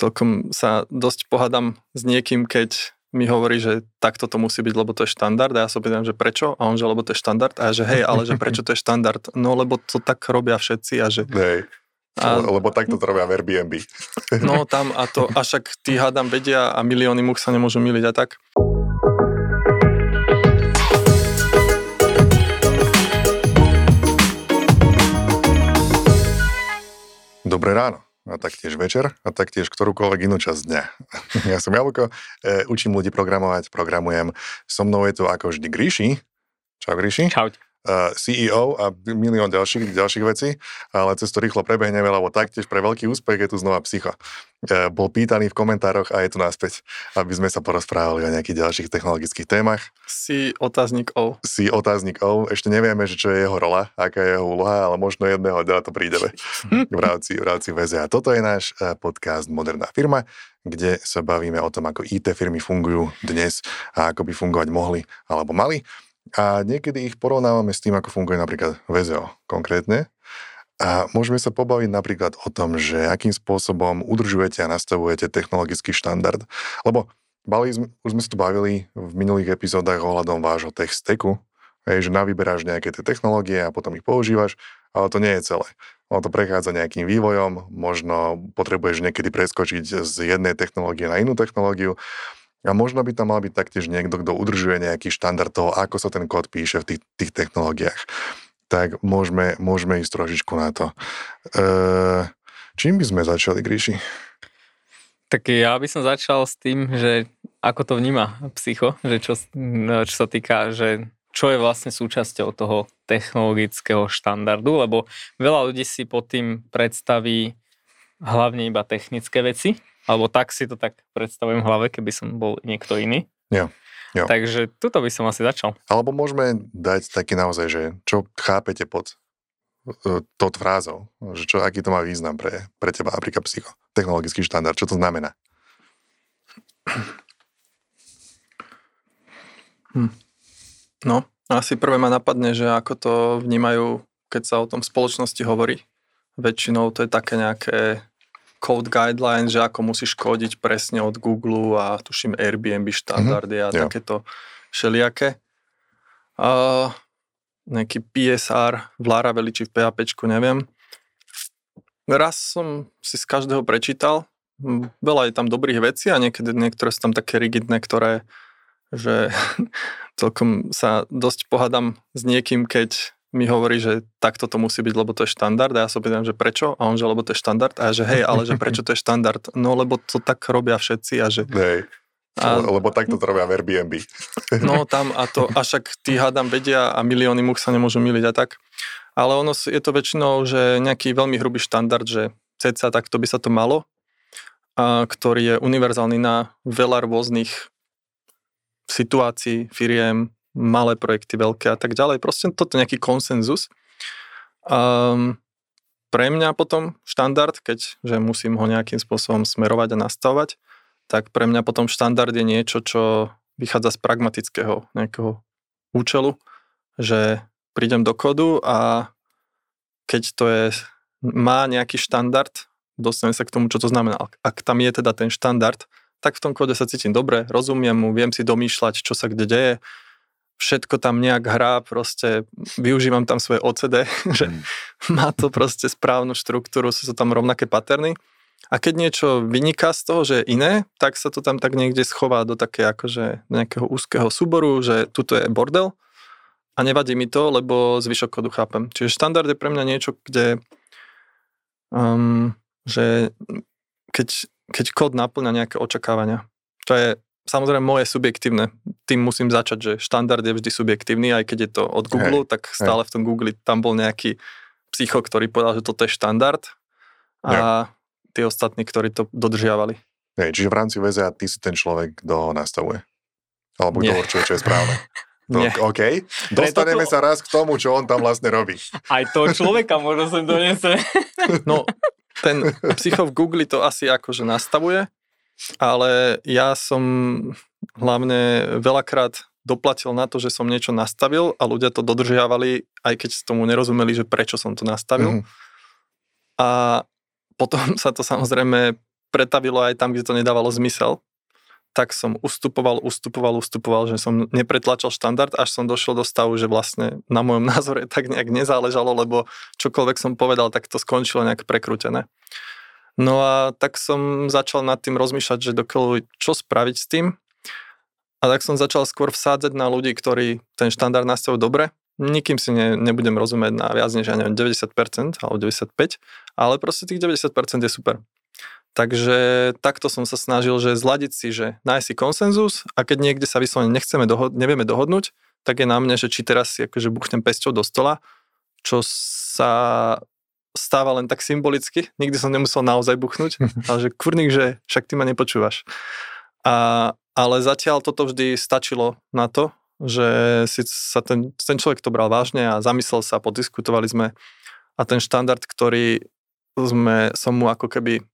celkom sa dosť pohádam s niekým, keď mi hovorí, že takto to musí byť, lebo to je štandard a ja sa opýtam, že prečo? A on, že lebo to je štandard a ja, že hej, ale že prečo to je štandard? No lebo to tak robia všetci a že... Hej. A, lebo takto to robia v Airbnb. No tam a to, a však tí hádam vedia a milióny much sa nemôžu miliť a tak. Dobré ráno a taktiež večer a taktiež ktorúkoľvek inú časť dňa. Ja som Jablko, e, učím ľudí programovať, programujem. So mnou je tu ako vždy Gríši. Čau Gríši. Čau. Uh, CEO a milión ďalších, ďalších vecí, ale cez to rýchlo prebehneme, lebo taktiež pre veľký úspech je tu znova psycho. Uh, bol pýtaný v komentároch a je tu naspäť, aby sme sa porozprávali o nejakých ďalších technologických témach. Si otáznik O. Si otáznik O. Ešte nevieme, že čo je jeho rola, aká je jeho úloha, ale možno jedného dňa to prídeme v rámci, v rámci VZA. Toto je náš podcast Moderná firma, kde sa bavíme o tom, ako IT firmy fungujú dnes a ako by fungovať mohli alebo mali. A niekedy ich porovnávame s tým, ako funguje napríklad VZO konkrétne. A môžeme sa pobaviť napríklad o tom, že akým spôsobom udržujete a nastavujete technologický štandard. Lebo bali už sme sa tu bavili v minulých epizódach ohľadom vášho tech stacku, že navyberáš nejaké tie technológie a potom ich používaš, ale to nie je celé. Ono to prechádza nejakým vývojom, možno potrebuješ niekedy preskočiť z jednej technológie na inú technológiu a možno by tam mal byť taktiež niekto, kto udržuje nejaký štandard toho, ako sa ten kód píše v tých, tých technológiách. Tak môžeme, môžeme ísť trošičku na to. E, čím by sme začali, Gríši? Tak ja by som začal s tým, že ako to vníma psycho, že čo, čo sa týka, že čo je vlastne súčasťou toho technologického štandardu, lebo veľa ľudí si pod tým predstaví hlavne iba technické veci, alebo tak si to tak predstavujem v hlave, keby som bol niekto iný. Jo. Jo. Takže tuto by som asi začal. Alebo môžeme dať taký naozaj, že čo chápete pod uh, tot frázou, že čo, aký to má význam pre, pre teba, napríklad psycho, technologický štandard, čo to znamená? Hm. No, asi prvé ma napadne, že ako to vnímajú, keď sa o tom v spoločnosti hovorí. Väčšinou to je také nejaké code guidelines, že ako musíš kódiť presne od Google a tuším Airbnb štandardy mm-hmm. a yeah. takéto všelijaké. Uh, nejaký PSR v Laravel či v PHP, neviem. Raz som si z každého prečítal, veľa je tam dobrých vecí a niekedy niektoré sú tam také rigidné, ktoré že celkom sa dosť pohádam s niekým, keď mi hovorí, že takto to musí byť, lebo to je štandard a ja sa pýtam, že prečo a on, že lebo to je štandard a ja, že hej, ale že prečo to je štandard? No lebo to tak robia všetci a že... Hej. A, lebo takto to robia v Airbnb. No tam a to, a však tí hádam vedia a milióny much sa nemôžu miliť a tak. Ale ono je to väčšinou, že nejaký veľmi hrubý štandard, že ceca takto by sa to malo, a, ktorý je univerzálny na veľa rôznych situácií, firiem, malé projekty, veľké a tak ďalej. Proste toto nejaký konsenzus. Um, pre mňa potom štandard, keď že musím ho nejakým spôsobom smerovať a nastavovať, tak pre mňa potom štandard je niečo, čo vychádza z pragmatického nejakého účelu, že prídem do kodu a keď to je, má nejaký štandard, dostanem sa k tomu, čo to znamená. Ak tam je teda ten štandard, tak v tom kóde sa cítim dobre, rozumiem mu, viem si domýšľať, čo sa kde deje, všetko tam nejak hrá, proste využívam tam svoje OCD, že mm. má to proste správnu štruktúru, sú to tam rovnaké paterny. A keď niečo vyniká z toho, že je iné, tak sa to tam tak niekde schová do také akože nejakého úzkeho súboru, že tuto je bordel a nevadí mi to, lebo zvyšok kodu chápem. Čiže štandard je pre mňa niečo, kde um, že keď, keď kód naplňa nejaké očakávania. To je samozrejme moje subjektívne. Tým musím začať, že štandard je vždy subjektívny, aj keď je to od Google, hej, tak stále hej. v tom Google tam bol nejaký psycho, ktorý povedal, že toto je štandard a ja. tí ostatní, ktorí to dodržiavali. Hej, čiže v rámci VZA ty si ten človek, kto ho nastavuje. Alebo kto určuje, čo je správne. To, Nie. OK. Dostaneme to... sa raz k tomu, čo on tam vlastne robí. Aj to človeka možno sem donese. No, ten psycho v Google to asi akože nastavuje, ale ja som hlavne veľakrát doplatil na to, že som niečo nastavil a ľudia to dodržiavali, aj keď tomu nerozumeli, že prečo som to nastavil. Mm. A potom sa to samozrejme pretavilo aj tam, kde to nedávalo zmysel, tak som ustupoval, ustupoval, ustupoval, že som nepretlačal štandard, až som došiel do stavu, že vlastne na mojom názore tak nejak nezáležalo, lebo čokoľvek som povedal, tak to skončilo nejak prekrútené. No a tak som začal nad tým rozmýšľať, že dokiaľ čo spraviť s tým. A tak som začal skôr vsádzať na ľudí, ktorí ten štandard nastavujú dobre. Nikým si ne, nebudem rozumieť na viac než, ja neviem, 90% alebo 95%, ale proste tých 90% je super. Takže takto som sa snažil, že zladiť si, že nájsť si konsenzus a keď niekde sa vyslovene nechceme dohod- nevieme dohodnúť, tak je na mne, že či teraz si akože buchnem pesťou do stola, čo sa stáva len tak symbolicky, nikdy som nemusel naozaj buchnúť, ale že kurník, že však ty ma nepočúvaš. A, ale zatiaľ toto vždy stačilo na to, že si sa ten, ten človek to bral vážne a zamyslel sa, podiskutovali sme a ten štandard, ktorý sme, som mu ako keby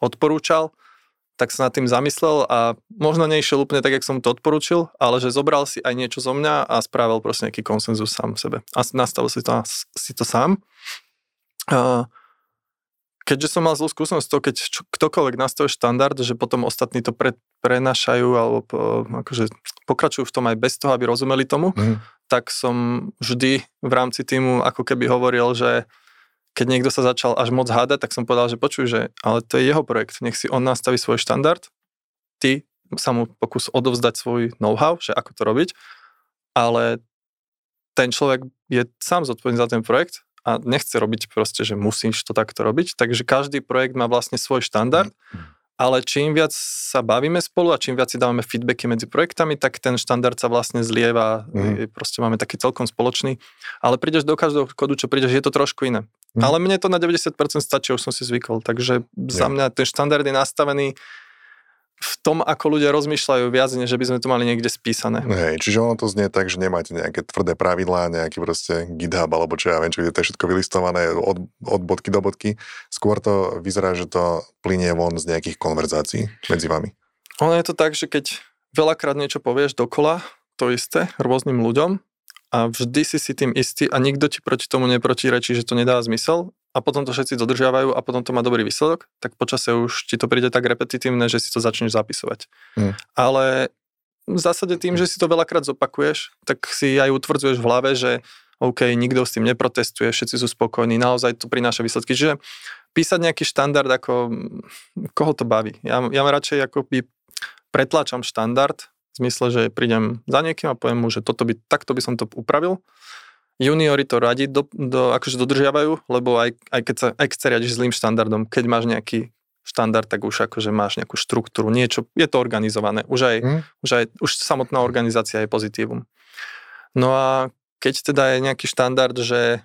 odporúčal, tak sa nad tým zamyslel a možno nešiel úplne tak, jak som to odporúčil, ale že zobral si aj niečo zo mňa a spravil proste nejaký konsenzus sám sebe. A nastavil si to, si to sám. Keďže som mal zlú skúsenosť to, keď čo, ktokoľvek nastaví štandard, že potom ostatní to pre, prenašajú alebo po, akože pokračujú v tom aj bez toho, aby rozumeli tomu, mm. tak som vždy v rámci týmu ako keby hovoril, že keď niekto sa začal až moc hádať, tak som povedal, že počuj, že ale to je jeho projekt, nech si on nastaví svoj štandard, ty sa mu pokus odovzdať svoj know-how, že ako to robiť, ale ten človek je sám zodpovedný za ten projekt a nechce robiť proste, že musíš to takto robiť, takže každý projekt má vlastne svoj štandard mm ale čím viac sa bavíme spolu a čím viac si dávame feedbacky medzi projektami, tak ten štandard sa vlastne zlieva, mm. proste máme taký celkom spoločný, ale prídeš do každého kodu, čo prídeš, je to trošku iné. Mm. Ale mne to na 90% stačí, už som si zvykol, takže za mňa ten štandard je nastavený v tom, ako ľudia rozmýšľajú viac, než by sme to mali niekde spísané. Hej, čiže ono to znie tak, že nemáte nejaké tvrdé pravidlá, nejaký proste GitHub, alebo čo ja viem, čo je to všetko vylistované od, od bodky do bodky. Skôr to vyzerá, že to plinie von z nejakých konverzácií medzi vami. Ono je to tak, že keď veľakrát niečo povieš dokola, to isté, rôznym ľuďom, a vždy si si tým istý a nikto ti proti tomu neprotirečí, že to nedá zmysel a potom to všetci dodržiavajú a potom to má dobrý výsledok, tak počase už ti to príde tak repetitívne, že si to začneš zapisovať. Hmm. Ale v zásade tým, že si to veľakrát zopakuješ, tak si aj utvrdzuješ v hlave, že OK, nikto s tým neprotestuje, všetci sú spokojní, naozaj to prináša výsledky. Čiže písať nejaký štandard, ako koho to baví. Ja, ja radšej ako by pretláčam štandard, v zmysle, že prídem za niekým a poviem mu, že toto by, takto by som to upravil. Juniori to radi do, do, akože dodržiavajú, lebo aj, aj, keď sa, aj keď sa riadiš zlým štandardom, keď máš nejaký štandard, tak už akože máš nejakú štruktúru, niečo, je to organizované. Už aj, mm. už aj už samotná organizácia je pozitívum. No a keď teda je nejaký štandard, že,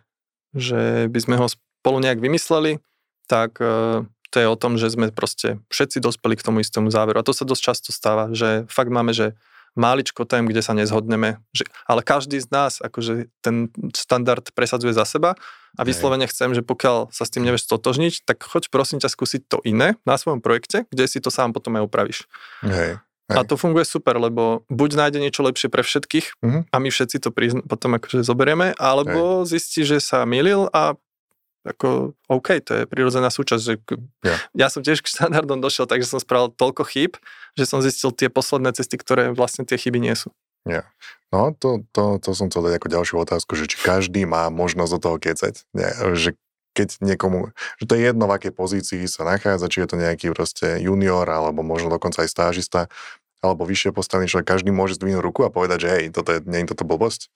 že by sme ho spolu nejak vymysleli, tak e, to je o tom, že sme proste všetci dospeli k tomu istému záveru. A to sa dosť často stáva, že fakt máme, že máličko tém, kde sa nezhodneme, že, ale každý z nás akože ten štandard presadzuje za seba a vyslovene chcem, že pokiaľ sa s tým nevieš stotožniť, tak choď prosím ťa skúsiť to iné na svojom projekte, kde si to sám potom aj upravíš. Hej. Hej. A to funguje super, lebo buď nájde niečo lepšie pre všetkých uh-huh. a my všetci to prizn- potom akože zoberieme, alebo Hej. zistí, že sa milil a ako OK, to je prirodzená súčasť, že yeah. ja som tiež k štandardom došiel, takže som spravil toľko chýb, že som zistil tie posledné cesty, ktoré vlastne tie chyby nie sú. Yeah. No, to, to, to som chcel dať ako ďalšiu otázku, že či každý má možnosť do toho kecať, Nie, že keď niekomu, že to je jedno, v akej pozícii sa nachádza, či je to nejaký proste junior, alebo možno dokonca aj stážista, alebo vyššie postavený človek, každý môže zdvihnúť ruku a povedať, že hej, toto je, nie je toto blbosť?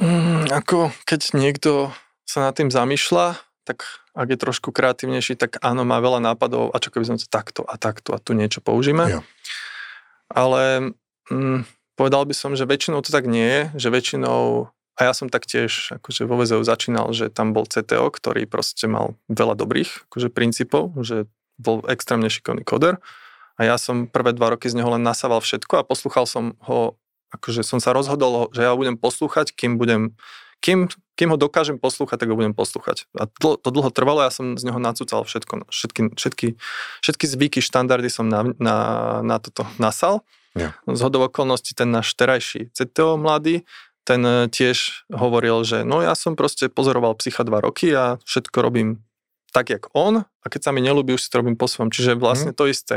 Mm, ako keď niekto sa nad tým zamýšľa, tak ak je trošku kreatívnejší, tak áno, má veľa nápadov a čo keby sme to takto a takto a tu niečo použíme. Jo. Ale mm, povedal by som, že väčšinou to tak nie je, že väčšinou, a ja som taktiež akože vo VZU začínal, že tam bol CTO, ktorý proste mal veľa dobrých akože princípov, že bol extrémne šikovný koder a ja som prvé dva roky z neho len nasával všetko a poslúchal som ho, akože som sa rozhodol, že ja budem poslúchať, kým budem kým, kým ho dokážem poslúchať, tak ho budem poslúchať. A to, to dlho trvalo, ja som z neho nacúcal všetko, všetky, všetky, všetky zvyky, štandardy som na, na, na toto nasal. Ja. Z hodov okolností ten náš terajší CTO mladý, ten e, tiež hovoril, že no ja som proste pozoroval psycha dva roky a všetko robím tak, jak on a keď sa mi nelúbi, už si to robím po svojom. Čiže vlastne mm. to isté.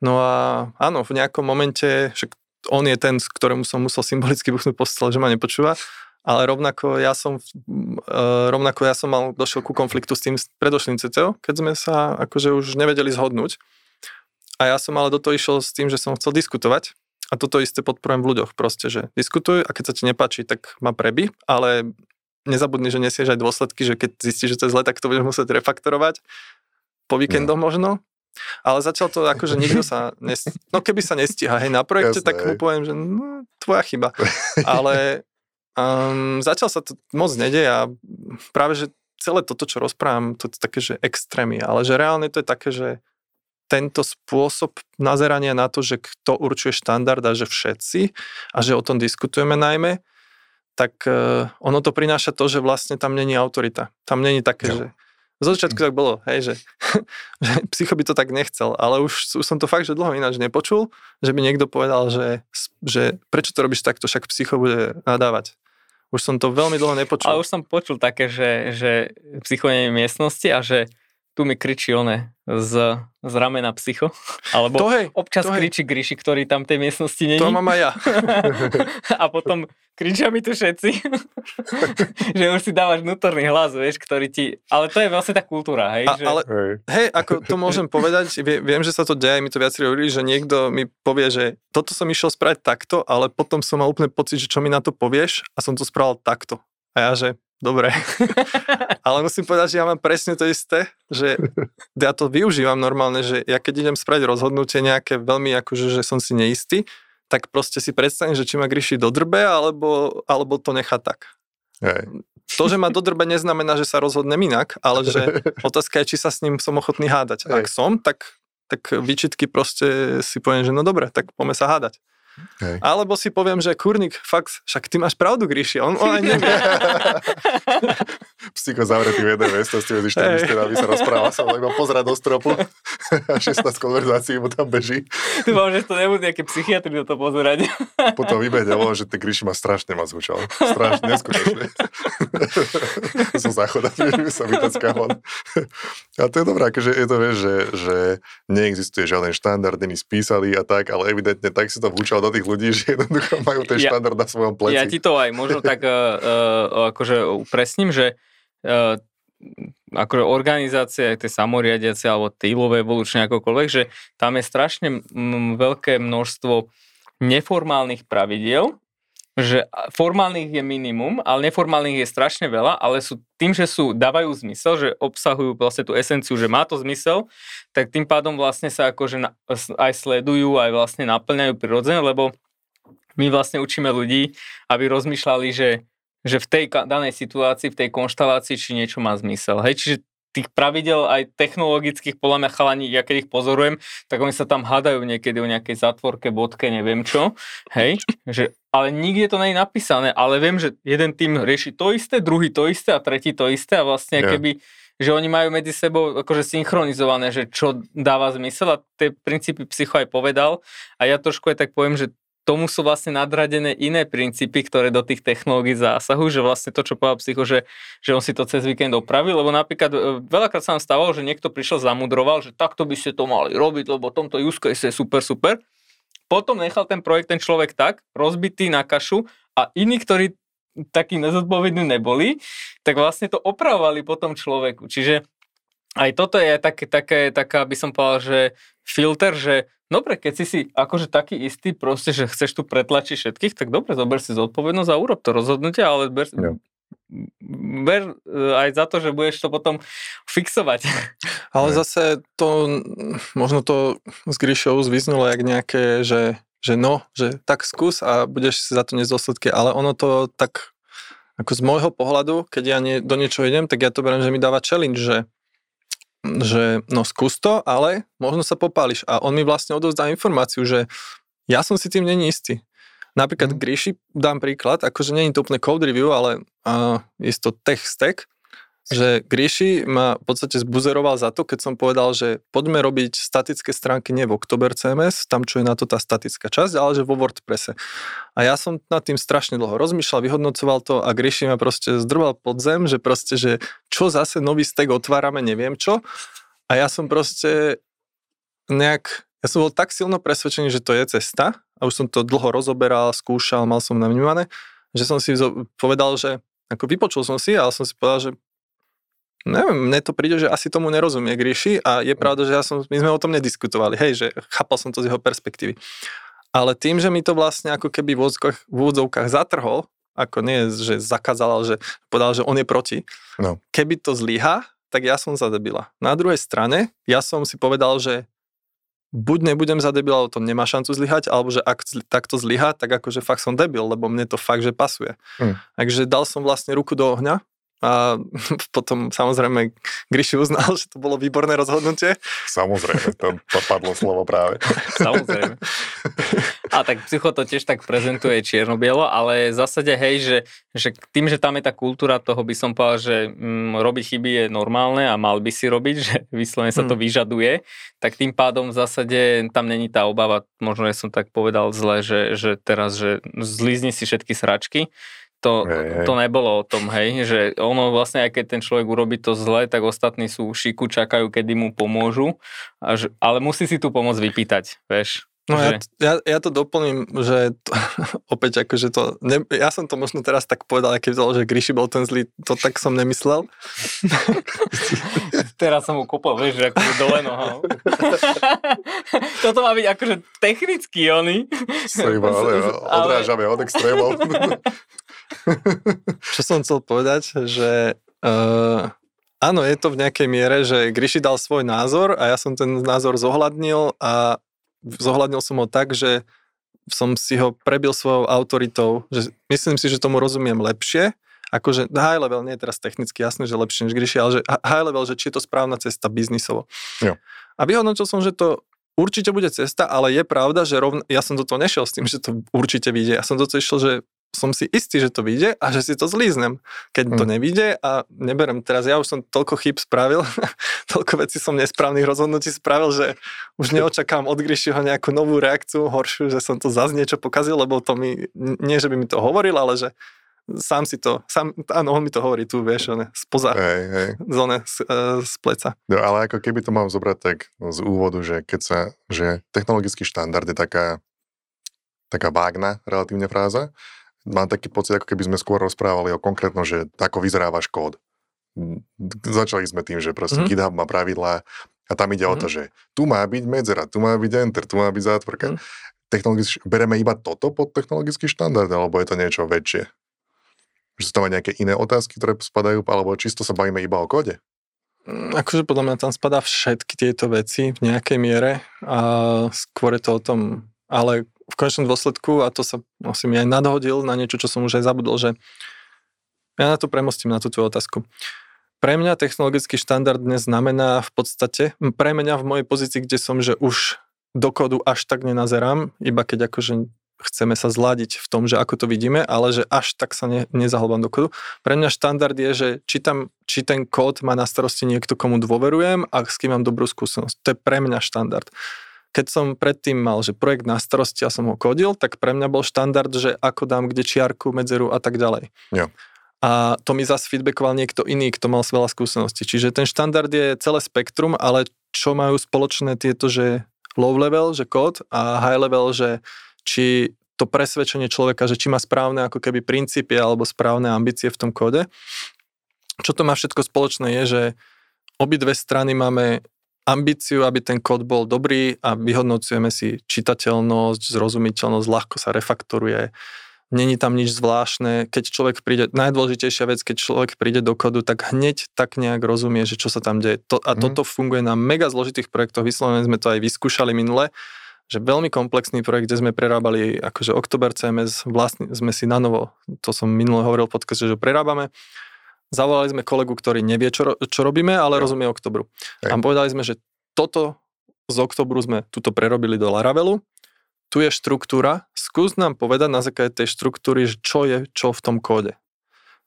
No a áno, v nejakom momente, však on je ten, ktorému som musel symbolicky buchnúť postel, že ma nepočúva, ale rovnako ja som, uh, rovnako ja som mal, došiel ku konfliktu s tým predošlým CCO, keď sme sa akože už nevedeli zhodnúť. A ja som ale do toho išiel s tým, že som chcel diskutovať. A toto isté podporujem v ľuďoch proste, že diskutuj a keď sa ti nepáči, tak ma preby, ale nezabudni, že nesieš aj dôsledky, že keď zistíš, že to je zle, tak to budeš musieť refaktorovať po víkendoch no. možno. Ale zatiaľ to akože nikto sa, nes... no keby sa nestíha, hej, na projekte, Jasné, tak mu poviem, že no, tvoja chyba. Ale um, zatiaľ sa to moc nedeje a práve, že celé toto, čo rozprávam, to je také, že extrémy, ale že reálne to je také, že tento spôsob nazerania na to, že kto určuje štandard a že všetci a že o tom diskutujeme najmä, tak uh, ono to prináša to, že vlastne tam není autorita. Tam není také, jo. že zo začiatku tak bolo, hej, že, že psycho by to tak nechcel, ale už, už som to fakt, že dlho ináč nepočul, že by niekto povedal, že, že prečo to robíš takto, však psycho bude nadávať. Už som to veľmi dlho nepočul. Ale už som počul také, že, že v miestnosti a že tu mi kričí one z, z ramena psycho. Alebo to hej, občas to kričí Gríši, ktorý tam v tej miestnosti není. To mám aj ja. a potom kričia mi tu všetci. že už si dávaš vnútorný hlas, vieš, ktorý ti... Ale to je vlastne tá kultúra, hej? A, že... Ale, hej, ako to môžem povedať, viem, že sa to deje, mi to viacerí hovorili, že niekto mi povie, že toto som išiel spraviť takto, ale potom som mal úplne pocit, že čo mi na to povieš a som to spravil takto. A ja, že dobre. Ale musím povedať, že ja mám presne to isté, že ja to využívam normálne, že ja keď idem spraviť rozhodnutie nejaké veľmi akože, že som si neistý, tak proste si predstavím, že či ma Gríši dodrbe, alebo, alebo to nechá tak. Hej. To, že ma dodrbe, neznamená, že sa rozhodnem inak, ale že otázka je, či sa s ním som ochotný hádať. Hej. Ak som, tak, tak výčitky proste si poviem, že no dobre, tak poďme sa hádať. Hej. Alebo si poviem, že kurník, fakt, však ty máš pravdu, Gríši, on, on aj nevie. Psycho zavretý v jednej miestnosti medzi štyrmi stenami sa rozpráva sa, iba pozerať do stropu a 16 konverzácií mu tam beží. Ty mám, že to nebudú nejaké psychiatri do to pozerať. Potom vybehne, že ten Gríši ma strašne ma zhučal. Strašne, neskutočne. Som záchoda, sa vytacká von. A to je dobré, akože je to, vieš, že, že neexistuje žiaden štandard, není spísaný a tak, ale evidentne tak si to vhúčal do tých ľudí, že jednoducho majú ten ja, štandard na svojom pleci. Ja ti to aj možno tak uh, akože upresním, že uh, akože organizácie, aj tie samoriadiace alebo týlové evolučne akokoľvek, že tam je strašne m- veľké množstvo neformálnych pravidiel, že formálnych je minimum, ale neformálnych je strašne veľa, ale sú tým, že sú, dávajú zmysel, že obsahujú vlastne tú esenciu, že má to zmysel, tak tým pádom vlastne sa akože aj sledujú, aj vlastne naplňajú prirodzene, lebo my vlastne učíme ľudí, aby rozmýšľali, že, že v tej danej situácii, v tej konštalácii, či niečo má zmysel. Hej, čiže tých pravidel aj technologických, podľa mňa chalani, ja keď ich pozorujem, tak oni sa tam hádajú niekedy o nejakej zatvorke, bodke, neviem čo, hej, že, ale nikde to nie je napísané, ale viem, že jeden tým rieši to isté, druhý to isté a tretí to isté a vlastne yeah. keby, že oni majú medzi sebou akože synchronizované, že čo dáva zmysel a tie princípy psycho aj povedal a ja trošku aj tak poviem, že tomu sú vlastne nadradené iné princípy, ktoré do tých technológií zásahujú, že vlastne to, čo povedal psycho, že, že on si to cez víkend opravil, lebo napríklad e, veľakrát sa nám stávalo, že niekto prišiel, zamudroval, že takto by ste to mali robiť, lebo tomto use case je super, super. Potom nechal ten projekt ten človek tak, rozbitý na kašu a iní, ktorí takí nezodpovední neboli, tak vlastne to opravovali potom človeku. Čiže aj toto je také, také, taká, by som povedal, že filter, že Dobre, keď si si akože taký istý proste, že chceš tu pretlačiť všetkých, tak dobre, zober si zodpovednosť a urob to rozhodnutie, ale ber, ja. ber e, aj za to, že budeš to potom fixovať. Ale ja. zase to, možno to z Gríšou zvyznulo jak nejaké, že, že no, že tak skús a budeš si za to nesť ale ono to tak, ako z môjho pohľadu, keď ja nie, do niečoho idem, tak ja to beriem, že mi dáva challenge, že že no skús to, ale možno sa popáliš. A on mi vlastne odovzdá informáciu, že ja som si tým není istý. Napríklad mm. Gríši, dám príklad, akože není to úplne code review, ale uh, je to tech stack, že Gríši ma v podstate zbuzeroval za to, keď som povedal, že poďme robiť statické stránky nie v Oktober CMS, tam čo je na to tá statická časť, ale že vo WordPresse. A ja som nad tým strašne dlho rozmýšľal, vyhodnocoval to a Gríši ma proste zdrval pod zem, že proste, že čo zase nový stek otvárame, neviem čo. A ja som proste nejak, ja som bol tak silno presvedčený, že to je cesta a už som to dlho rozoberal, skúšal, mal som navnímané, že som si povedal, že ako vypočul som si, ale som si povedal, že Neviem, mne to príde, že asi tomu nerozumie Gríši a je pravda, že ja som, my sme o tom nediskutovali, hej, že chápal som to z jeho perspektívy. Ale tým, že mi to vlastne ako keby v úvodzovkách, v úvodzovkách zatrhol, ako nie, že zakázal, ale že povedal, že on je proti. No. Keby to zlyha, tak ja som za debila. Na druhej strane, ja som si povedal, že buď nebudem za debila, ale to nemá šancu zlyhať, alebo že ak takto zlyha, tak akože fakt som debil, lebo mne to fakt, že pasuje. Hmm. Takže dal som vlastne ruku do ohňa a potom samozrejme Gryši uznal, že to bolo výborné rozhodnutie. Samozrejme, to, to padlo slovo práve. Samozrejme. A tak psycho to tiež tak prezentuje čierno-bielo, ale v zásade hej, že, že tým, že tam je tá kultúra toho, by som povedal, že mm, robiť chyby je normálne a mal by si robiť, že vyslovene sa to hmm. vyžaduje, tak tým pádom v zásade tam není tá obava, možno ja som tak povedal zle, že, že teraz, že zlízni si všetky sračky, to, hej, hej. to nebolo o tom, hej, že ono vlastne, aj keď ten človek urobí to zle, tak ostatní sú v šiku, čakajú, kedy mu pomôžu, až, ale musí si tú pomoc vypýtať, vieš. No že... ja, ja, ja to doplním, že to, opäť akože to, ne, ja som to možno teraz tak povedal, keď vzal, že Gríši bol ten zlý, to tak som nemyslel. teraz som mu kopal, vieš, že akože dole nohou. Toto má byť akože technicky, oni. Iba, ale odrážame od extrémov. Čo som chcel povedať, že uh, áno, je to v nejakej miere, že Gryši dal svoj názor a ja som ten názor zohľadnil a zohľadnil som ho tak, že som si ho prebil svojou autoritou, že myslím si, že tomu rozumiem lepšie, akože high level, nie je teraz technicky jasné, že lepšie než Gryši, ale že high level, že či je to správna cesta biznisovo. Jo. A vyhodnotil som, že to určite bude cesta, ale je pravda, že rovn... ja som do toho nešiel s tým, že to určite vyjde. Ja som do toho išiel, že som si istý, že to vyjde a že si to zlíznem. Keď to hm. nevyjde a neberem teraz, ja už som toľko chyb spravil, toľko vecí som nesprávnych rozhodnutí spravil, že už neočakám od Grishiho nejakú novú reakciu, horšiu, že som to zase niečo pokazil, lebo to mi, nie že by mi to hovoril, ale že sám si to, sám, áno, on mi to hovorí tu, vieš, ne, spoza hej, hej. zóne z, uh, z pleca. No, ale ako keby to mám zobrať tak z úvodu, že keď sa, že technologický štandard je taká, taká vágna relatívne fráza, mám taký pocit, ako keby sme skôr rozprávali o konkrétno, že ako vyzerá váš kód. Začali sme tým, že proste mm-hmm. GitHub má pravidlá a tam ide mm-hmm. o to, mhm. že tu má byť medzera, tu má byť enter, tu má byť zátvorka. Mm-hmm. Technologicky, bereme iba toto pod technologický štandard, alebo je to niečo väčšie? Že sú tam aj nejaké iné otázky, ktoré spadajú, alebo čisto sa bavíme iba o kóde? Mm, akože podľa mňa tam spadá všetky tieto veci v nejakej miere a skôr je to o tom, ale v konečnom dôsledku, a to sa asi mi aj nadhodil na niečo, čo som už aj zabudol, že ja na to premostím, na tú tvoju otázku. Pre mňa technologický štandard dnes znamená v podstate, pre mňa v mojej pozícii, kde som, že už do kódu až tak nenazerám, iba keď akože chceme sa zladiť v tom, že ako to vidíme, ale že až tak sa ne, nezahlbám do kódu. Pre mňa štandard je, že či, tam, či ten kód má na starosti niekto, komu dôverujem a s kým mám dobrú skúsenosť. To je pre mňa štandard keď som predtým mal, že projekt na starosti a som ho kodil, tak pre mňa bol štandard, že ako dám kde čiarku, medzeru a tak ďalej. Jo. A to mi zase feedbackoval niekto iný, kto mal veľa skúseností. Čiže ten štandard je celé spektrum, ale čo majú spoločné tieto, že low level, že kód a high level, že či to presvedčenie človeka, že či má správne ako keby princípy alebo správne ambície v tom kóde. Čo to má všetko spoločné je, že obidve strany máme ambíciu, aby ten kód bol dobrý a vyhodnocujeme si čitateľnosť, zrozumiteľnosť, ľahko sa refaktoruje, není tam nič zvláštne. Keď človek príde, najdôležitejšia vec, keď človek príde do kodu, tak hneď tak nejak rozumie, že čo sa tam deje. To, a mm. toto funguje na mega zložitých projektoch, vyslovene sme to aj vyskúšali minule, že veľmi komplexný projekt, kde sme prerábali akože Oktober CMS, vlastne sme si na novo, to som minule hovoril v podcaste, že prerábame, Zavolali sme kolegu, ktorý nevie, čo, čo robíme, ale ja. rozumie oktobru. Hej. A povedali sme, že toto z oktobru sme tuto prerobili do Laravelu, tu je štruktúra, skús nám povedať na základe tej štruktúry, čo je čo v tom kóde.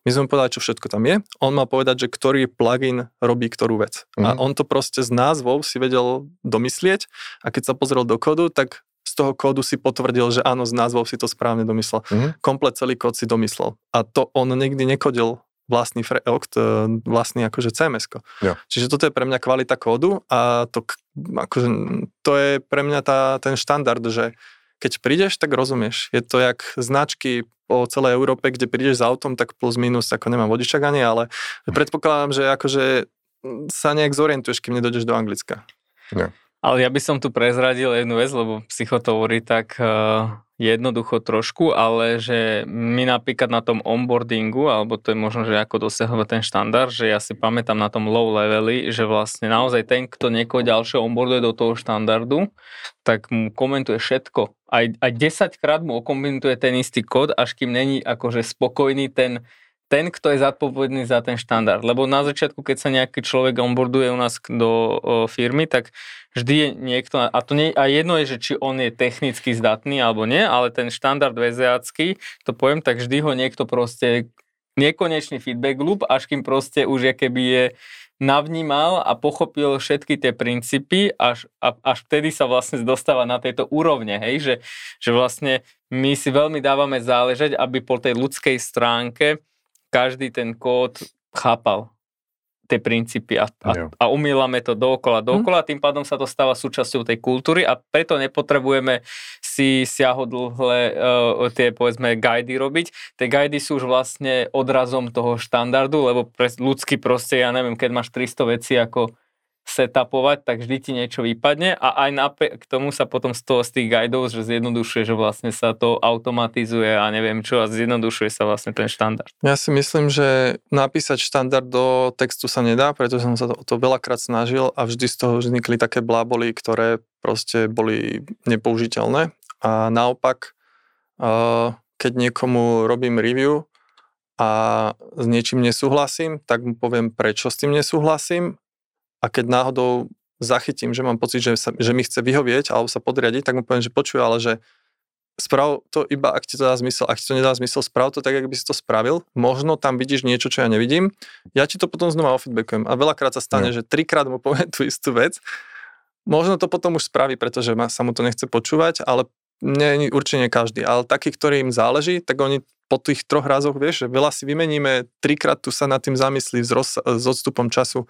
My sme povedali, čo všetko tam je. On mal povedať, že ktorý plugin robí ktorú vec. Mm-hmm. A Mhm. on to proste z názvov si vedel domyslieť a keď sa pozrel do kódu, tak z toho kódu si potvrdil, že áno, z názvov si to správne domyslel. Mhm. Komplet celý kód si domyslel. A to on nikdy nekodil vlastný Freoct, vlastný akože cms Jo. Čiže toto je pre mňa kvalita kódu a to, akože, to je pre mňa tá, ten štandard, že keď prídeš, tak rozumieš. Je to jak značky po celej Európe, kde prídeš s autom, tak plus minus, ako nemám vodičak ani, ale predpokladám, že akože sa nejak zorientuješ, kým nedojdeš do Anglicka. Ale ja by som tu prezradil jednu vec, lebo psycho hovorí tak uh, jednoducho trošku, ale že my napríklad na tom onboardingu, alebo to je možno, že ako dosahovať ten štandard, že ja si pamätám na tom low leveli, že vlastne naozaj ten, kto niekoho ďalšieho onboarduje do toho štandardu, tak mu komentuje všetko. Aj, aj 10 krát mu okomentuje ten istý kód, až kým není akože spokojný ten ten, kto je zodpovedný za ten štandard. Lebo na začiatku, keď sa nejaký človek onboarduje u nás do o, firmy, tak vždy je niekto, a to nie, a jedno je, že či on je technicky zdatný alebo nie, ale ten štandard vezeacký, to poviem, tak vždy ho niekto proste nekonečný feedback loop, až kým proste už je keby je navnímal a pochopil všetky tie princípy, až, a, až vtedy sa vlastne dostáva na tejto úrovne, hej, že, že vlastne my si veľmi dávame záležať, aby po tej ľudskej stránke každý ten kód chápal tie princípy a, Jo. a, a umýlame to dookola, dookola, tým pádom sa to stáva súčasťou tej kultúry a preto nepotrebujeme si siahodlhé uh, tie povedzme guidy robiť. Tie guidy sú už vlastne odrazom toho štandardu, lebo pre ľudský proste, ja neviem, keď máš 300 vecí ako setupovať, tak vždy ti niečo vypadne a aj napriek tomu sa potom z toho z tých guidov, že zjednodušuje, že vlastne sa to automatizuje a neviem čo a zjednodušuje sa vlastne ten štandard. Ja si myslím, že napísať štandard do textu sa nedá, pretože som sa to, to veľakrát snažil a vždy z toho vznikli také bláboli, ktoré proste boli nepoužiteľné. A naopak, keď niekomu robím review a s niečím nesúhlasím, tak mu poviem, prečo s tým nesúhlasím a keď náhodou zachytím, že mám pocit, že, sa, že mi chce vyhovieť alebo sa podriadiť, tak mu poviem, že počuj, ale že sprav to iba, ak ti to dá zmysel. Ak ti to nedá zmysel, sprav to tak, ak by si to spravil. Možno tam vidíš niečo, čo ja nevidím. Ja ti to potom znova ofeedbackujem. A veľakrát sa stane, No. že trikrát mu poviem tú istú vec. Možno to potom už spraví, pretože ma, sa mu to nechce počúvať, ale nie, určite nie každý. Ale takí, ktorým záleží, tak oni po tých troch razoch, vieš, že veľa si vymeníme, trikrát tu sa nad tým zamyslí s, roz, s odstupom času.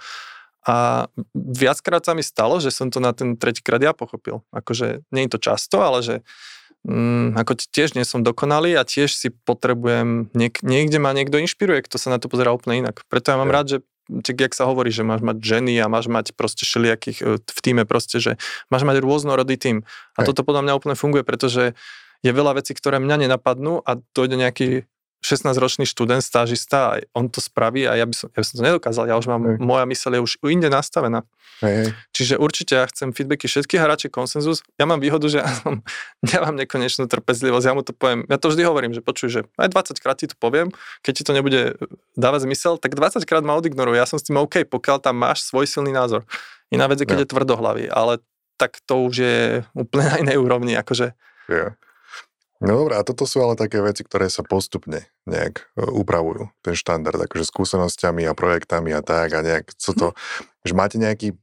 A viackrát sa mi stalo, že som to na ten tretíkrát ja pochopil. Akože nie je to často, ale že mm, ako tiež nie som dokonalý a tiež si potrebujem, niek- niekde ma niekto inšpiruje, kto sa na to pozerá úplne inak. Preto ja mám Jo. rád, že tak jak sa hovorí, že máš mať ženy a máš mať proste všelijakých e, v týme proste, že máš mať rôznorodý tým. A Hej. toto podľa mňa úplne funguje, pretože je veľa vecí, ktoré mňa nenapadnú a dojde nejaký 16-ročný študent, stážista on to spraví a ja by som, ja by som to nedokázal. Ja už mám, Hej. moja myseľ je už inde nastavená. Hej, hej. Čiže určite ja chcem feedbacky všetkých radšej konsenzus. Ja mám výhodu, že ja som, nemám nekonečnú trpezlivosť. Ja mu to poviem, ja to vždy hovorím, že počuj, že aj 20 krát ti to poviem, keď ti to nebude dávať zmysel, tak 20 krát ma odignoruj. Ja som s tým OK, pokiaľ tam máš svoj silný názor. Iná vec je, keď Jo. je tvrdohlavý, ale tak to už je úplne na inej úrovni. Akože, Jo. No dobré, a toto sú ale také veci, ktoré sa postupne nejak e, upravujú, ten štandard, akože skúsenosťami a projektami a tak a nejak, co to, že máte nejaký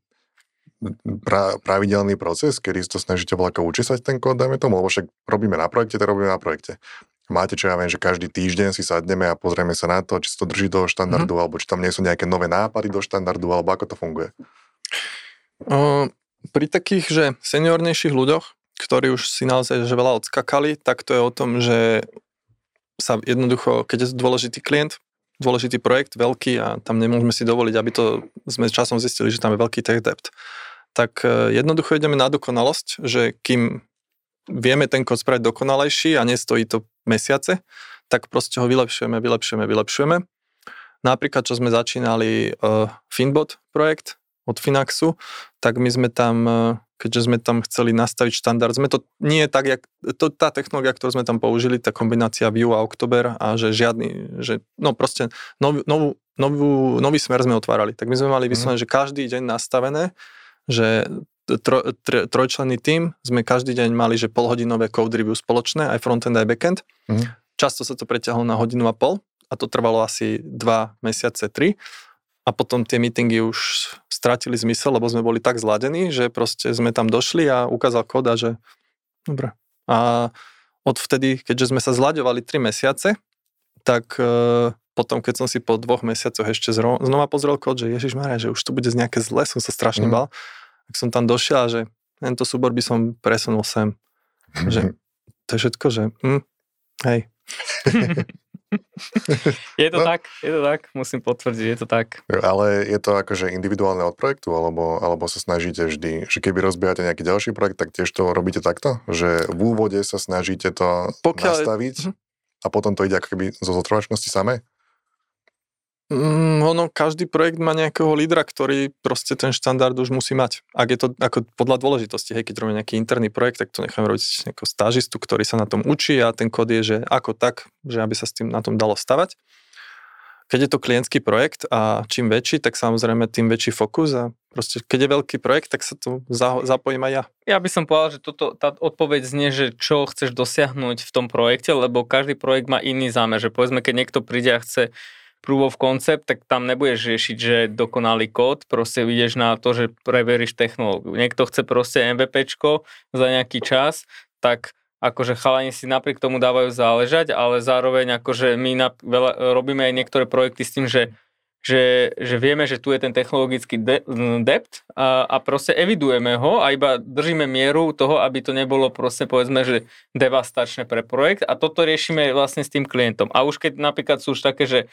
pra, pravidelný proces, kedy to snažíte voľako učesať ten kód, dajme tomu, lebo však robíme na projekte, to robíme na projekte. Máte, čo ja viem, že každý týždeň si sadneme a pozrieme sa na to, či sa to drží do štandardu, mm-hmm. alebo či tam nie sú nejaké nové nápady do štandardu, alebo ako to funguje. o, pri takých, že seniornejších ľuďoch, ktorí už si naozaj že veľa odskakali, tak to je o tom, že sa jednoducho, keď je dôležitý klient, dôležitý projekt, veľký a tam nemôžeme si dovoliť, aby to sme časom zistili, že tam je veľký tech debt, tak e, jednoducho ideme na dokonalosť, že kým vieme ten kód spraviť dokonalejší a nestojí to mesiace, tak proste ho vylepšujeme, vylepšujeme, vylepšujeme. Napríklad, čo sme začínali uh, Finbot projekt od Finaxu, tak my sme tam, uh, keďže sme tam chceli nastaviť štandard, sme to nie tak, jak, to, tá technológia, ktorú sme tam použili, tá kombinácia Vue a October a že žiadny, že no proste nov, novú, novú, nový smer sme otvárali. Tak my sme mali vyslovene, že každý deň nastavené, že tro, tr, trojčlenný tím sme každý deň mali, že polhodinové code review spoločné, aj frontend, aj backend. Mhm. Často sa to preťahlo na hodinu a pol a to trvalo asi dva mesiace, tri. A potom tie meetingy už stratili zmysel, lebo sme boli tak zladení, že proste sme tam došli a ukázal kóda, že dobre. A odvtedy, keďže sme sa zlaďovali tri mesiace, tak e, potom, keď som si po dvoch mesiacoch ešte zro, znova pozrel kód, že Ježiš Maria, že už to bude z nejaké zle, som sa strašne mm. bal, tak som tam došiel a že tento súbor by som presunul sem. Mm. Že to je všetko, že hm, hej. je to no. tak, je to tak, musím potvrdiť, je to tak. Ale je to akože individuálne od projektu, alebo, alebo sa snažíte vždy, že keby rozbiehate nejaký ďalší projekt, tak tiež to robíte takto? Že v úvode sa snažíte to Pokiaľ... nastaviť mhm. a potom to ide ako keby zo zotrvačnosti samé? Mm, ono, každý projekt má nejakého lídra, ktorý proste ten štandard už musí mať. Ak je to ako podľa dôležitosti, hej, keď robíme nejaký interný projekt, tak to nechám robiť nejakého stážistu, ktorý sa na tom učí a ten kód je, že ako tak, že aby sa s tým na tom dalo stavať. Keď je to klientský projekt a čím väčší, tak samozrejme tým väčší fokus a proste keď je veľký projekt, tak sa tu zapojím aj ja. Ja by som povedal, že toto, tá odpoveď znie, že čo chceš dosiahnuť v tom projekte, lebo každý projekt má iný zámer, že povedzme, keď niekto príde a chce proof of concept, tak tam nebudeš riešiť, že dokonalý kód, proste ideš na to, že preveríš technológiu. Niekto chce proste MVPčko za nejaký čas, tak akože chalani si napriek tomu dávajú záležať, ale zároveň akože my na, veľa, robíme aj niektoré projekty s tým, že že, že vieme, že tu je ten technologický de- dept a, a proste evidujeme ho a iba držíme mieru toho, aby to nebolo proste povedzme, že devastačné pre projekt a toto riešime vlastne s tým klientom. A už keď napríklad sú už také, že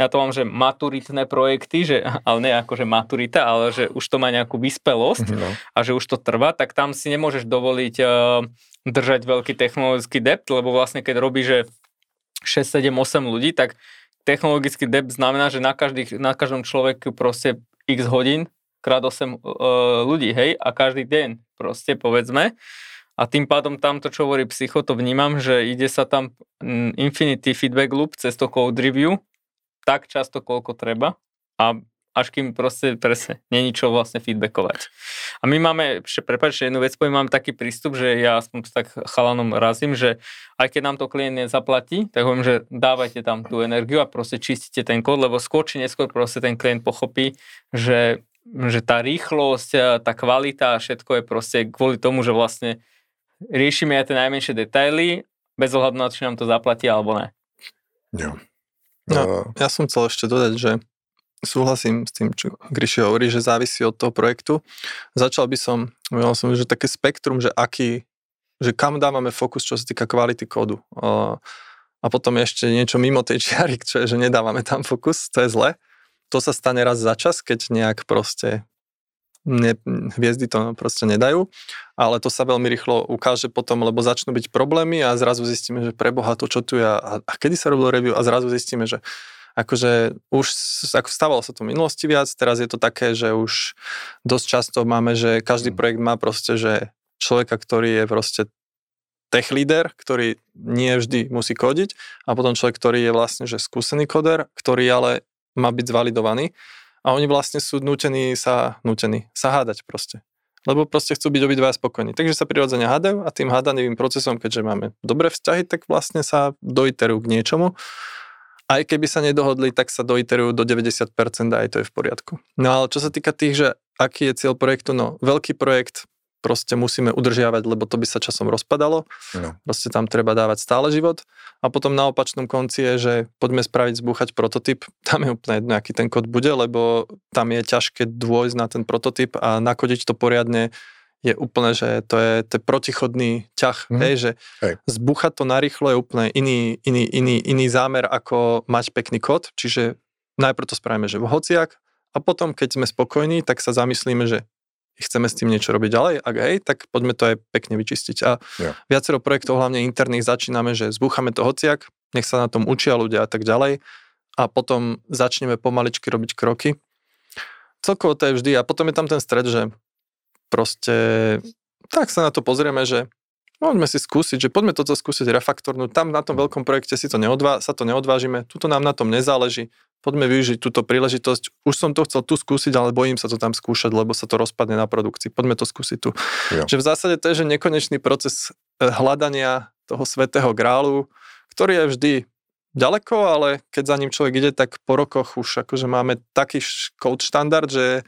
ja to mám, že maturitné projekty, že, ale nie ako, že maturita, ale že už to má nejakú vyspelosť no. a že už to trvá, tak tam si nemôžeš dovoliť uh, držať veľký technologický dept, lebo vlastne keď robí, že 6, 7, 8 ľudí, tak technologický dept znamená, že na, každý, na každom človeku proste x hodín krát 8 uh, e, ľudí, hej, a každý deň proste povedzme. A tým pádom tamto, čo hovorí psycho, to vnímam, že ide sa tam mm, infinity feedback loop cez to code review tak často, koľko treba a až kým proste presne není čo vlastne feedbackovať. A my máme, prepáč, jednu vec poviem, mám taký prístup, že ja aspoň tak chalanom razím, že aj keď nám to klient nezaplatí, tak hovorím, že dávajte tam tú energiu a proste čistite ten kód, lebo skôr či neskôr proste ten klient pochopí, že, že tá rýchlosť, tá kvalita a všetko je proste kvôli tomu, že vlastne riešime aj tie najmenšie detaily, bez ohľadu na to, či nám to zaplatí alebo ne. Jo. No, ja som chcel ešte dodať, že súhlasím s tým, čo Gryši hovorí, že závisí od toho projektu. Začal by som, povedal som, že také spektrum, že aký, že kam dávame fokus, čo sa týka kvality kódu. A potom ešte niečo mimo tej čiary, čo je, že nedávame tam fokus, to je zle. To sa stane raz za čas, keď nejak proste ne, hviezdy to proste nedajú, ale to sa veľmi rýchlo ukáže potom, lebo začnú byť problémy a zrazu zistíme, že preboha to, čo tu je a, a kedy sa robilo review a zrazu zistíme, že akože už ako stávalo sa to v minulosti viac, teraz je to také, že už dosť často máme, že každý mm. projekt má proste, že človeka, ktorý je proste tech leader, ktorý nie vždy musí kodiť a potom človek, ktorý je vlastne že skúsený koder, ktorý ale má byť zvalidovaný a oni vlastne sú nutení sa, nutení sa hádať proste. Lebo proste chcú byť obidva spokojní. Takže sa prirodzene hádajú a tým hádaným procesom, keďže máme dobré vzťahy, tak vlastne sa dojterujú k niečomu. Aj keby sa nedohodli, tak sa dojterujú do 90% a aj to je v poriadku. No ale čo sa týka tých, že aký je cieľ projektu, no veľký projekt, proste musíme udržiavať, lebo to by sa časom rozpadalo. No. Proste tam treba dávať stále život. A potom na opačnom konci je, že poďme spraviť, zbúchať prototyp. Tam je úplne jedno, aký ten kód bude, lebo tam je ťažké dôjsť na ten prototyp a nakodiť to poriadne je úplne, že to je, to je protichodný ťah, mm. hej, že hej. zbúchať to narýchlo je úplne iný, iný, iný, iný zámer, ako mať pekný kód, čiže najprv to spravíme, že v hociak a potom, keď sme spokojní, tak sa zamyslíme, že chceme s tým niečo robiť ďalej, ak hej, tak poďme to aj pekne vyčistiť. A ja. viacero projektov, hlavne interných, začíname, že zbúchame to hociak, nech sa na tom učia ľudia a tak ďalej a potom začneme pomaličky robiť kroky. Celkovo to je vždy a potom je tam ten stred, že proste tak sa na to pozrieme, že poďme si skúsiť, že poďme toto skúsiť refaktornúť. Tam na tom veľkom projekte si to neodvá, sa to neodvážime, tuto nám na tom nezáleží poďme využiť túto príležitosť. Už som to chcel tu skúsiť, ale bojím sa to tam skúšať, lebo sa to rozpadne na produkcii. Poďme to skúsiť tu. Jo. Že v zásade to je že nekonečný proces eh, hľadania toho svetého grálu, ktorý je vždy ďaleko, ale keď za ním človek ide, tak po rokoch už akože máme taký code štandard, že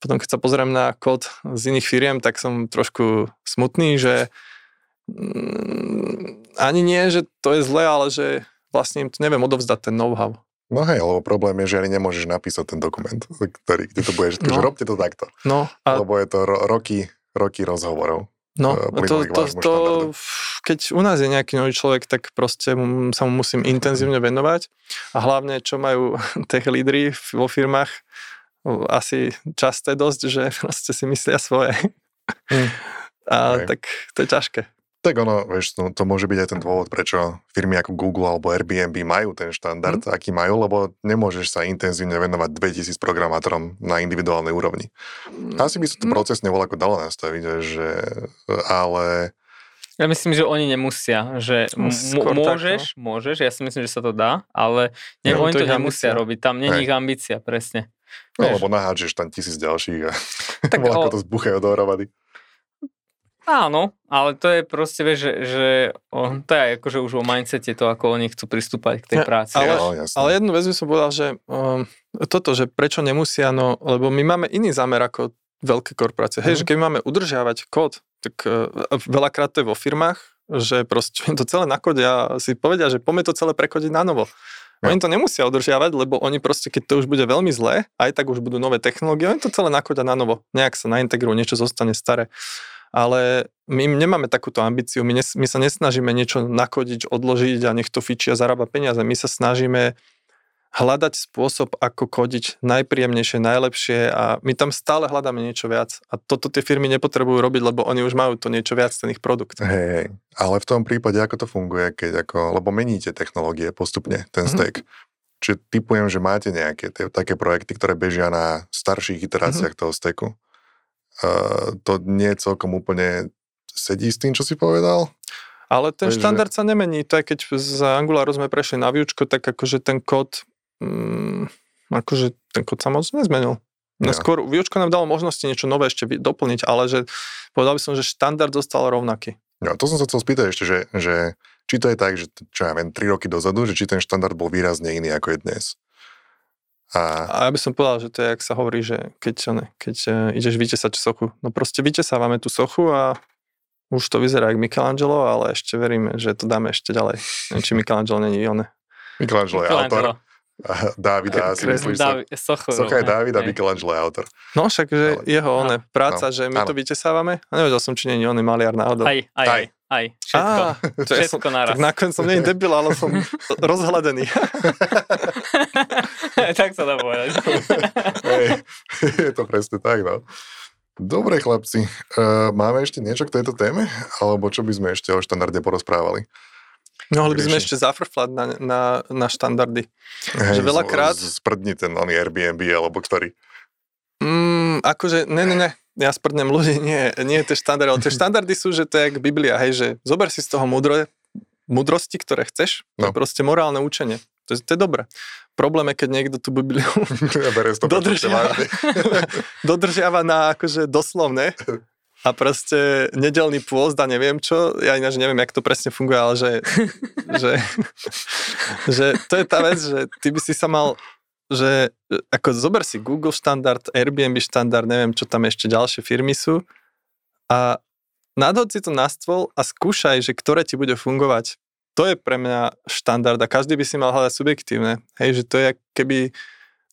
potom keď sa pozriem na kód z iných firiem, tak som trošku smutný, že ani nie, že to je zlé, ale že vlastne im to neviem odovzdať ten know-how. No hej, lebo problém je, že ani nemôžeš napísať ten dokument, ktorý, kde to budeš, no. že robte to takto. No, a... Lebo je to ro- roky, roky rozhovorov. No, e, to, to, to, keď u nás je nejaký nový človek, tak proste sa mu musím intenzívne venovať a hlavne, čo majú tech lídry vo firmách, asi časté dosť, že proste si myslia svoje. Mm. A okay. tak to je ťažké. Tak ono, vieš, no, to môže byť aj ten dôvod, prečo firmy ako Google alebo Airbnb majú ten štandard, mm. aký majú, lebo nemôžeš sa intenzívne venovať 2000 programátorom na individuálnej úrovni. Mm. Asi by sa to mm. procesne voľako dalo nastaviť, že, ale... Ja myslím, že oni nemusia, že m- môžeš, tak, no. môžeš, ja si myslím, že sa to dá, ale ne, no, oni to, to nemusia robiť, tam není ich ambícia, presne. No, lebo nahádžeš tam tisíc ďalších a tak voľako to zbuchajú dohromady. Áno, ale to je proste, vieš, že, že to je akože už o mindsete to, ako oni chcú pristúpať k tej práci. Ale, no, ale jednu vec by som povedal, že um, toto, že prečo nemusia, no, lebo my máme iný zámer ako veľké korporácie. Mm. Hej, mhm. že keď máme udržiavať kód, tak uh, veľakrát to je vo firmách, že proste to celé nakodia a si povedia, že poďme to celé prekodiť na novo. Ja. Oni to nemusia udržiavať, lebo oni proste, keď to už bude veľmi zlé, aj tak už budú nové technológie, oni to celé nakodia na novo. Nejak sa naintegrujú, niečo zostane staré ale my nemáme takúto ambíciu, my, nes, my sa nesnažíme niečo nakodiť, odložiť a nech to fičí a zarába peniaze. My sa snažíme hľadať spôsob, ako kodiť najpríjemnejšie, najlepšie a my tam stále hľadáme niečo viac. A toto tie firmy nepotrebujú robiť, lebo oni už majú to niečo viac, ten ich produkt. Hej, hej. Ale v tom prípade, ako to funguje, keď ako, lebo meníte technológie postupne, ten mhm. stack. Mm-hmm. Čiže typujem, že máte nejaké tie, také projekty, ktoré bežia na starších iteráciách mm-hmm. toho to nie celkom úplne sedí s tým, čo si povedal. Ale ten Takže... štandard sa nemení. To je keď z Angularu sme prešli na výučko, tak akože ten kód, mm, akože ten kód sa moc nezmenil. No ja. skôr výučko nám dalo možnosti niečo nové ešte doplniť, ale že povedal by som, že štandard zostal rovnaký. Ja, to som sa chcel spýtať ešte, že, že či to je tak, že čo ja viem, 3 roky dozadu, že či ten štandard bol výrazne iný ako je dnes. A... a ja by som povedal, že to je, jak sa hovorí, že keď, ne, keď uh, ideš vytesať sochu, no proste vytesávame tú sochu a už to vyzerá ako Michelangelo, ale ešte veríme, že to dáme ešte ďalej. Neviem, či Michelangelo není on. Michelangelo je autor. Dávida, asi myslíš, Dávi, socha, socha je Dávida, Michelangelo je autor. No však, že ale, jeho no, one, práca, no, že my áno. to vytesávame, a nevedel som, či nie je on maliar náhodou. Aj, aj, aj. Aj, všetko. Á, všetko som, naraz. Tak nakoniec som nie debil, ale som rozhľadený. tak sa dá povedať. Hej, je to presne tak, no. Dobre, chlapci. Uh, máme ešte niečo k tejto téme? Alebo čo by sme ešte o štandarde porozprávali? No, ale by sme ešte zafrflať na, na, na štandardy. Hej, že veľakrát... Sprdni ten on Airbnb, alebo ktorý? Mm, akože, ne, ne, ne ja sprdnem ľudí, nie, nie je to štandard, ale tie štandardy sú, že to je jak Biblia, hej, že zober si z toho múdro, múdrosti, ktoré chceš, no. to je proste morálne učenie. To je, to je dobré. Problém je, keď niekto tú Bibliu dodržiava, dodržiava na akože doslovne a proste nedelný pôzd a neviem čo, ja ináč neviem, jak to presne funguje, ale že, že, že to je tá vec, že ty by si sa mal že ako zober si Google štandard, Airbnb štandard, neviem, čo tam ešte ďalšie firmy sú a nadhod si to na stôl a skúšaj, že ktoré ti bude fungovať. To je pre mňa štandard a každý by si mal hľadať subjektívne. Hej, že to je keby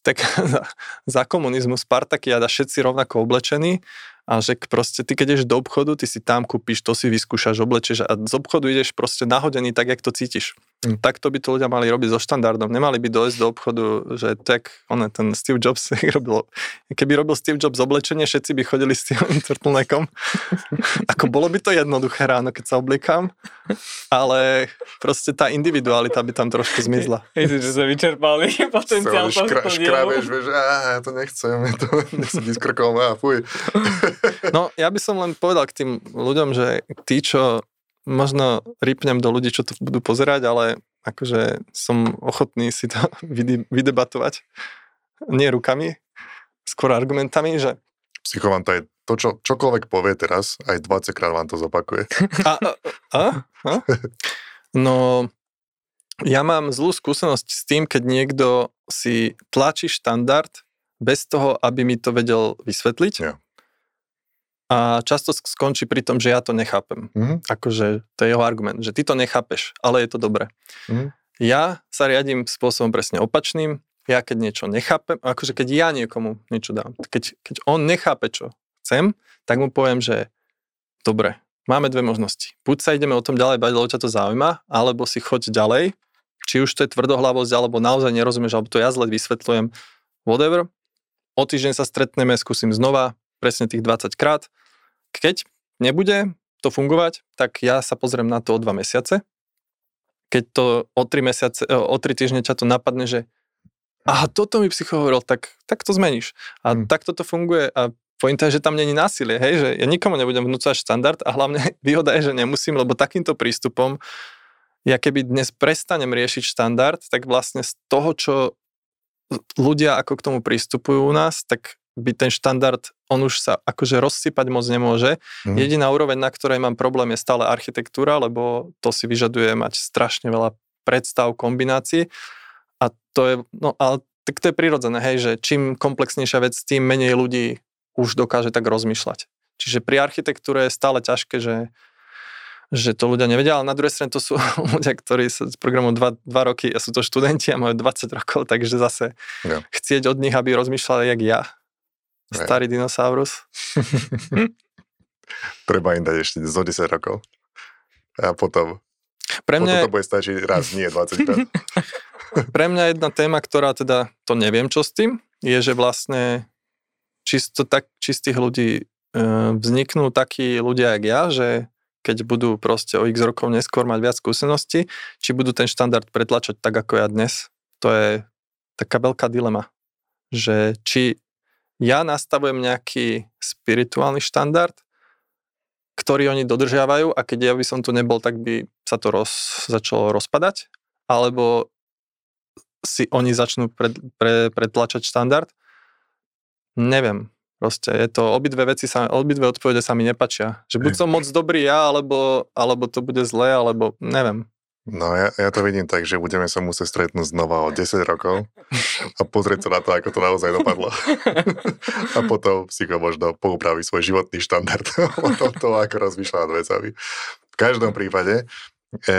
tak za komunizmu Spartakiada všetci rovnako oblečení a že proste ty keď ideš do obchodu, ty si tam kúpiš, to si vyskúšaš, oblečeš a z obchodu ideš proste nahodený tak, jak to cítiš. Mm. Takto by to ľudia mali robiť so štandardom. Nemali by dojsť do obchodu, že tak, on ten Steve Jobs robil, keby robil Steve Jobs oblečenie, všetci by chodili s tým turtleneckom. Ako bolo by to jednoduché ráno, keď sa obliekam, ale proste tá individualita by tam trošku zmizla. Myslím, že sme vyčerpali potenciál škra, škrabeš, vieš, á, ja to nechcem, ja to nechcem ísť krkom, á, fuj. No, ja by som len povedal k tým ľuďom, že tí, čo možno rýpnem do ľudí, čo to budú pozerať, ale akože som ochotný si to vydebatovať. Nie rukami, skôr argumentami, že... Psycho vám to čo, čokoľvek povie teraz, aj 20 krát vám to zopakuje. A, a, a? a? No, ja mám zlú skúsenosť s tým, keď niekto si tlačí štandard bez toho, aby mi to vedel vysvetliť. Jo. A často sk- skončí pri tom, že ja to nechápem. Mhm. Akože to je jeho argument, že ty to nechápeš, ale je to dobré. Mhm. Ja sa riadím spôsobom presne opačným. Ja keď niečo nechápem, akože keď ja niekomu niečo dám, keď, keď on nechápe, čo chcem, tak mu poviem, že dobre, máme dve možnosti. Buď sa ideme o tom ďalej bať, lebo ťa to zaujíma, alebo si choď ďalej, či už to je tvrdohlavosť, alebo naozaj nerozumieš, alebo to ja zle vysvetľujem, whatever. O týždeň sa stretneme, skúsim znova, presne tých 20 krát. Keď nebude to fungovať, tak ja sa pozriem na to o dva mesiace. Keď to o 3, mesiace, e, o 3 týždne ťa to napadne, že aha, toto mi psycho hovoril, tak, tak to zmeníš. A Hmm. takto to funguje a pointa je, že tam není násilie, hej, že ja nikomu nebudem vnúcať štandard a hlavne výhoda je, že nemusím, lebo takýmto prístupom ja keby dnes prestanem riešiť štandard, tak vlastne z toho, čo ľudia ako k tomu pristupujú u nás, tak by ten štandard, on už sa akože rozsypať moc nemôže. Mhm. Jediná úroveň, na ktorej mám problém, je stále architektúra, lebo to si vyžaduje mať strašne veľa predstav, kombinácií. A to je, no ale tak to je prirodzené, hej, že čím komplexnejšia vec, tým menej ľudí už dokáže tak rozmýšľať. Čiže pri architektúre je stále ťažké, že že to ľudia nevedia, ale na druhej strane to sú ľudia, ktorí sa s programom 2, roky a sú to študenti a majú 20 rokov, takže zase Jo. chcieť od nich, aby rozmýšľali jak ja. Starý dinosaurus. Treba im dať ešte zo 10 rokov. A potom, Pre potom mňa, to bude stačiť raz, nie 20 krát. pre mňa jedna téma, ktorá teda, to neviem čo s tým, je, že vlastne čisto tak, čistých ľudí e, vzniknú takí ľudia jak ja, že keď budú proste o x rokov neskôr mať viac skúseností, či budú ten štandard pretlačať tak, ako ja dnes. To je taká veľká dilema, že či ja nastavujem nejaký spirituálny štandard, ktorý oni dodržiavajú a keď ja by som tu nebol, tak by sa to roz, začalo rozpadať, alebo si oni začnú pred, pre, pretlačať štandard. Neviem. Proste je to, obidve veci sa, obidve odpovede sa mi nepačia. Že buď som moc dobrý ja, alebo, alebo to bude zlé, alebo neviem. No ja, ja to vidím tak, že budeme sa musieť stretnúť znova o 10 rokov a pozrieť sa na to, ako to naozaj dopadlo. a potom si ho možno poupraví svoj životný štandard o tom, to, ako rozmýšľa nad vecami. V každom prípade e,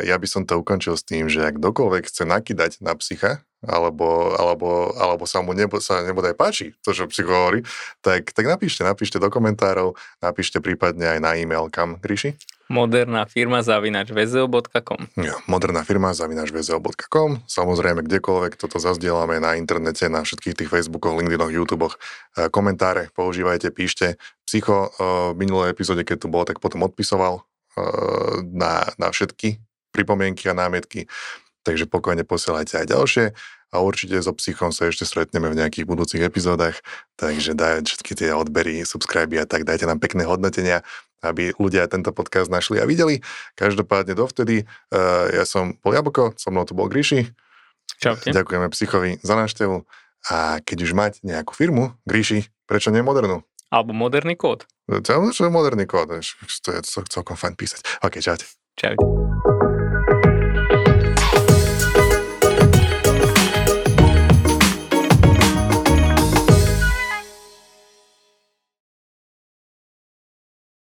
ja by som to ukončil s tým, že ak kdokoľvek chce nakydať na psycha, alebo, alebo, alebo sa mu nebo, sa nebodaj páči to, čo psycho hovorí, tak, tak napíšte, napíšte do komentárov, napíšte prípadne aj na e-mail kam, Gríši? Moderná firma zavinač vzeo.com Jo, moderná firma zavinačvzo.com Samozrejme, kdekoľvek toto zazdielame na internete, na všetkých tých Facebookoch, LinkedInoch, YouTubech. E, Komentáre používajte, píšte. Psycho e, v minulej epizóde, keď tu bol, tak potom odpisoval e, na, na všetky pripomienky a námietky. Takže pokojne posielajte aj ďalšie a určite so Psychom sa ešte stretneme v nejakých budúcich epizódach, takže dajte všetky tie odbery, subscribe a tak, dajte nám pekné hodnotenia, aby ľudia tento podcast našli a videli. Každopádne dovtedy, uh, ja som bol Jaboko, so mnou tu bol Gríši, Čaute. ďakujeme Psychovi za návštevu a keď už mať nejakú firmu, Gríši, prečo nie modernú? Alebo moderný kód. Čo je moderný kód? To je celkom fajn písať. OK, čaute. Čaute.